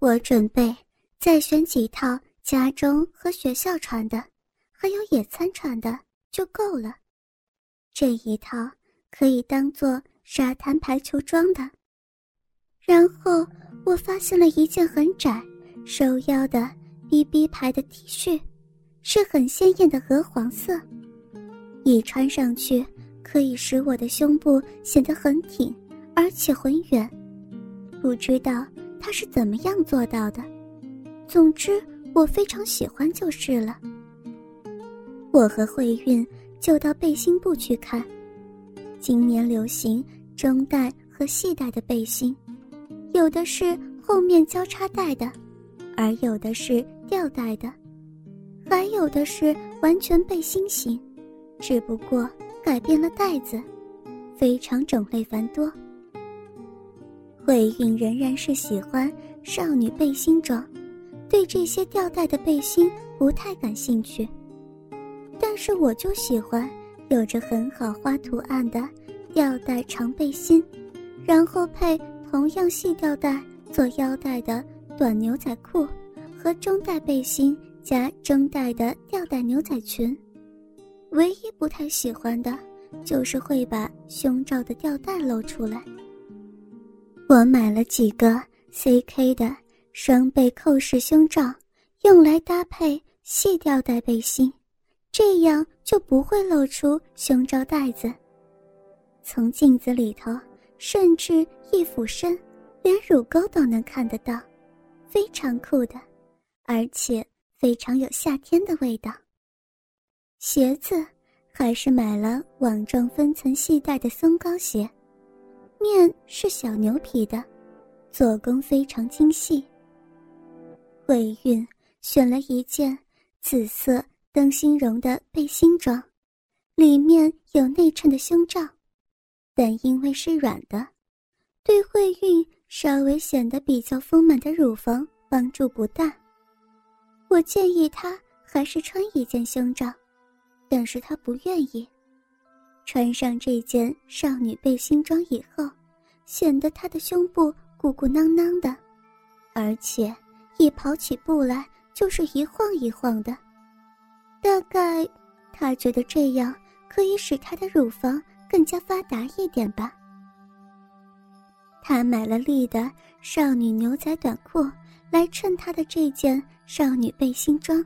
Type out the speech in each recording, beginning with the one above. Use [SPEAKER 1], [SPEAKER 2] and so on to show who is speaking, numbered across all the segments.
[SPEAKER 1] 我准备再选几套家中和学校穿的，还有野餐穿的就够了。这一套可以当做沙滩排球装的。然后我发现了一件很窄、收腰的 BB 牌的 T 恤，是很鲜艳的鹅黄色，一穿上去可以使我的胸部显得很挺，而且很圆。不知道他是怎么样做到的，总之我非常喜欢就是了。我和慧韵就到背心部去看，今年流行中带和细带的背心，有的是后面交叉带的，而有的是吊带的，还有的是完全背心型，只不过改变了带子，非常种类繁多。慧韵仍然是喜欢少女背心装，对这些吊带的背心不太感兴趣。但是我就喜欢有着很好花图案的吊带长背心，然后配同样细吊带做腰带的短牛仔裤和中带背心加中带的吊带牛仔裙。唯一不太喜欢的，就是会把胸罩的吊带露出来。我买了几个 CK 的双背扣式胸罩，用来搭配细吊带背心，这样就不会露出胸罩带子。从镜子里头，甚至一俯身，连乳沟都能看得到，非常酷的，而且非常有夏天的味道。鞋子还是买了网状分层细带的松糕鞋。面是小牛皮的，做工非常精细。慧韵选了一件紫色灯芯绒的背心装，里面有内衬的胸罩，但因为是软的，对慧运稍微显得比较丰满的乳房帮助不大。我建议她还是穿一件胸罩，但是她不愿意。穿上这件少女背心装以后，显得她的胸部鼓鼓囊囊的，而且一跑起步来就是一晃一晃的。大概她觉得这样可以使她的乳房更加发达一点吧。她买了丽的少女牛仔短裤来衬她的这件少女背心装。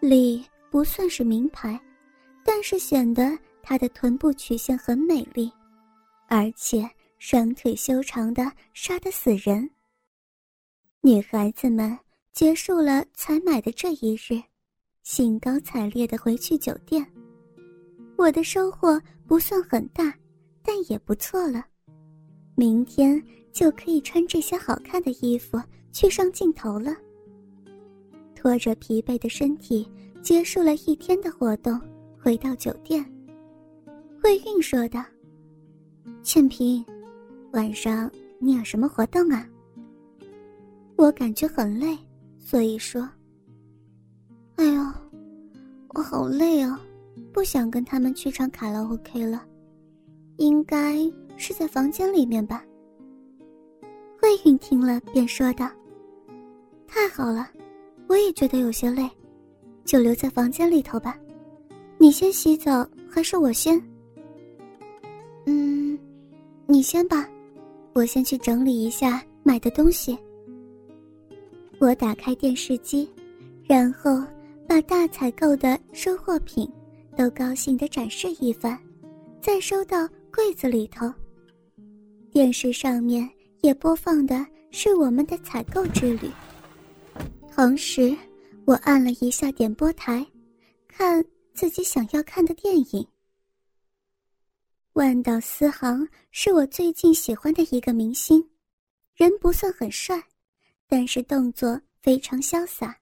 [SPEAKER 1] 丽不算是名牌，但是显得。她的臀部曲线很美丽，而且双腿修长的杀得死人。女孩子们结束了采买的这一日，兴高采烈地回去酒店。我的收获不算很大，但也不错了。明天就可以穿这些好看的衣服去上镜头了。拖着疲惫的身体，结束了一天的活动，回到酒店。慧韵说道：“倩萍，晚上你有什么活动啊？”我感觉很累，所以说：“哎呦，我好累啊，不想跟他们去唱卡拉 OK 了，应该是在房间里面吧。”慧韵听了便说道：“太好了，我也觉得有些累，就留在房间里头吧。你先洗澡还是我先？”你先吧，我先去整理一下买的东西。我打开电视机，然后把大采购的收货品都高兴的展示一番，再收到柜子里头。电视上面也播放的是我们的采购之旅。同时，我按了一下点播台，看自己想要看的电影。万岛思航是我最近喜欢的一个明星，人不算很帅，但是动作非常潇洒。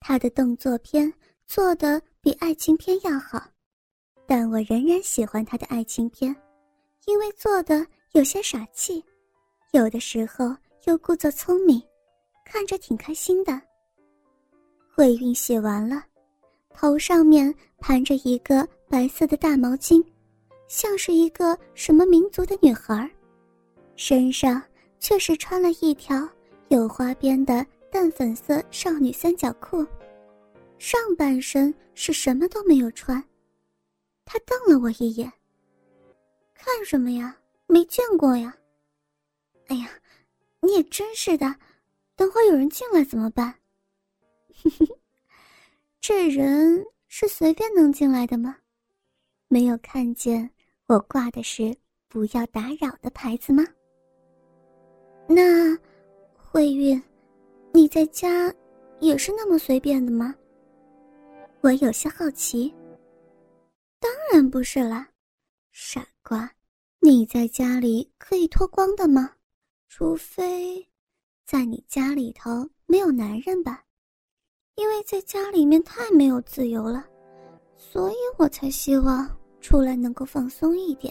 [SPEAKER 1] 他的动作片做的比爱情片要好，但我仍然喜欢他的爱情片，因为做的有些傻气，有的时候又故作聪明，看着挺开心的。慧韵洗完了，头上面盘着一个白色的大毛巾。像是一个什么民族的女孩，身上却是穿了一条有花边的淡粉色少女三角裤，上半身是什么都没有穿。他瞪了我一眼：“看什么呀？没见过呀！”哎呀，你也真是的，等会有人进来怎么办？这人是随便能进来的吗？没有看见我挂的是“不要打扰”的牌子吗？那。慧韵，你在家也是那么随便的吗？我有些好奇。当然不是啦，傻瓜，你在家里可以脱光的吗？除非，在你家里头没有男人吧？因为在家里面太没有自由了，所以我才希望出来能够放松一点。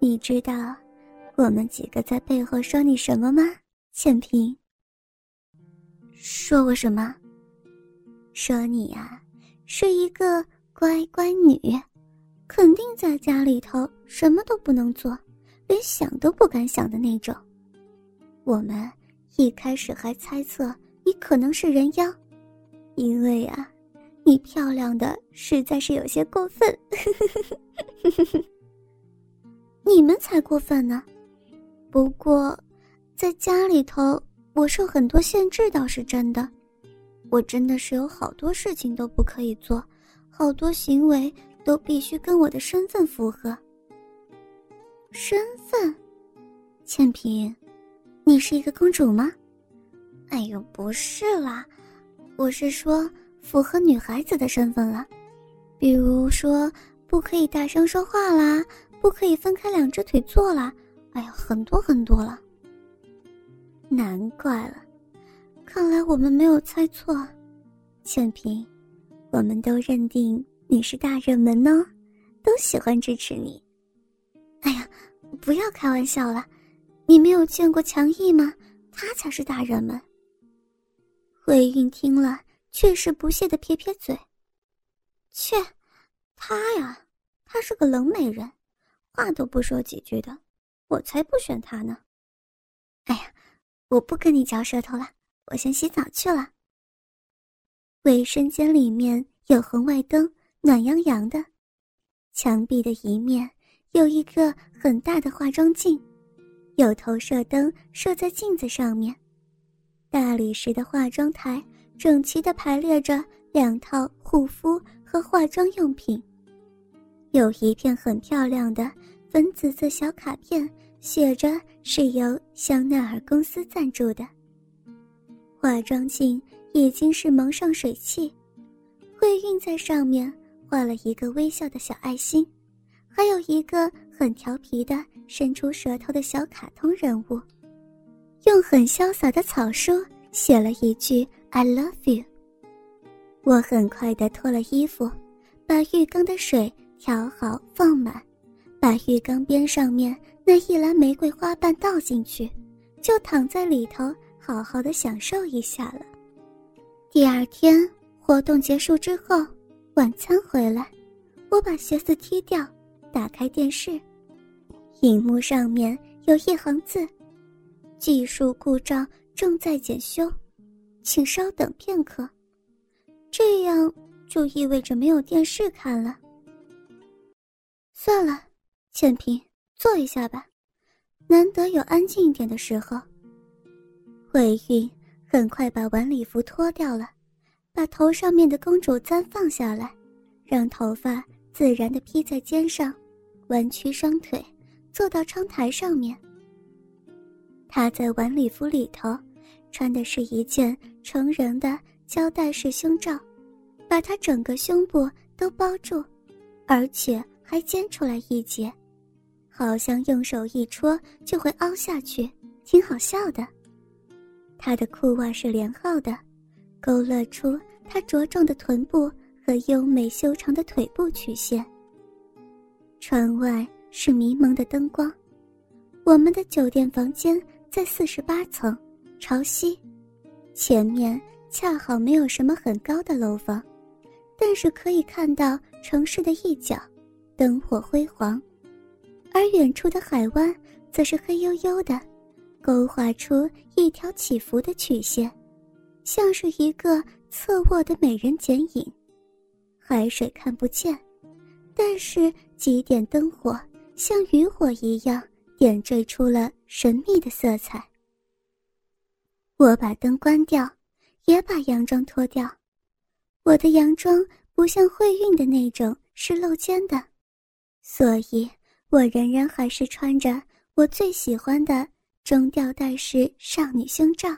[SPEAKER 1] 你知道，我们几个在背后说你什么吗？倩萍说我什么？说你呀，是一个乖乖女，肯定在家里头什么都不能做，连想都不敢想的那种。我们一开始还猜测你可能是人妖，因为啊，你漂亮的实在是有些过分。你们才过分呢，不过。在家里头，我受很多限制倒是真的，我真的是有好多事情都不可以做，好多行为都必须跟我的身份符合。身份，倩萍，你是一个公主吗？哎呦，不是啦，我是说符合女孩子的身份了，比如说不可以大声说话啦，不可以分开两只腿坐啦，哎呀，很多很多了。难怪了，看来我们没有猜错，倩萍，我们都认定你是大热门呢，都喜欢支持你。哎呀，不要开玩笑了，你没有见过强毅吗？他才是大热门。慧韵听了，却是不屑的撇撇嘴：“切，他呀，他是个冷美人，话都不说几句的，我才不选他呢。”哎呀。我不跟你嚼舌头了，我先洗澡去了。卫生间里面有红外灯，暖洋洋的。墙壁的一面有一个很大的化妆镜，有投射灯射在镜子上面。大理石的化妆台整齐地排列着两套护肤和化妆用品，有一片很漂亮的粉紫色小卡片。写着是由香奈儿公司赞助的。化妆镜已经是蒙上水汽，慧韵在上面画了一个微笑的小爱心，还有一个很调皮的伸出舌头的小卡通人物，用很潇洒的草书写了一句 “I love you”。我很快的脱了衣服，把浴缸的水调好放满，把浴缸边上面。那一篮玫瑰花瓣倒进去，就躺在里头好好的享受一下了。第二天活动结束之后，晚餐回来，我把鞋子踢掉，打开电视，荧幕上面有一行字：“技术故障正在检修，请稍等片刻。”这样就意味着没有电视看了。算了，倩萍。坐一下吧，难得有安静一点的时候。慧韵很快把晚礼服脱掉了，把头上面的公主簪放下来，让头发自然的披在肩上，弯曲双腿，坐到窗台上面。她在晚礼服里头穿的是一件成人的胶带式胸罩，把她整个胸部都包住，而且还尖出来一截。好像用手一戳就会凹下去，挺好笑的。他的裤袜是连号的，勾勒出他茁壮的臀部和优美修长的腿部曲线。窗外是迷蒙的灯光，我们的酒店房间在四十八层，朝西，前面恰好没有什么很高的楼房，但是可以看到城市的一角，灯火辉煌。而远处的海湾则是黑黝黝的，勾画出一条起伏的曲线，像是一个侧卧的美人剪影。海水看不见，但是几点灯火像渔火一样点缀出了神秘的色彩。我把灯关掉，也把洋装脱掉。我的洋装不像会运的那种是露肩的，所以我仍然还是穿着我最喜欢的中吊带式少女胸罩。